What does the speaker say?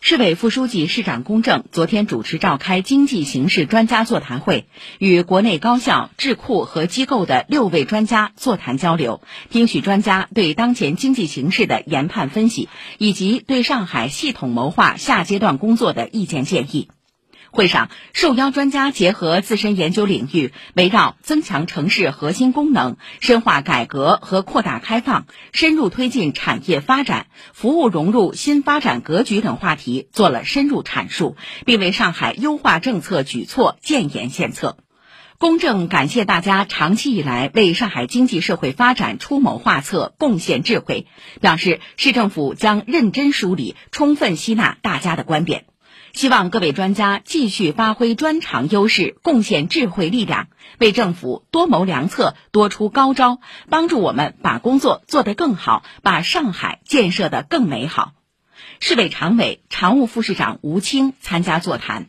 市委副书记、市长龚正昨天主持召开经济形势专家座谈会，与国内高校、智库和机构的六位专家座谈交流，听取专家对当前经济形势的研判分析，以及对上海系统谋划下阶段工作的意见建议。会上，受邀专家结合自身研究领域，围绕增强城市核心功能、深化改革和扩大开放、深入推进产业发展、服务融入新发展格局等话题做了深入阐述，并为上海优化政策举措建言献策。公正感谢大家长期以来为上海经济社会发展出谋划策、贡献智慧，表示市政府将认真梳理、充分吸纳大家的观点。希望各位专家继续发挥专长优势，贡献智慧力量，为政府多谋良策、多出高招，帮助我们把工作做得更好，把上海建设得更美好。市委常委、常务副市长吴清参加座谈。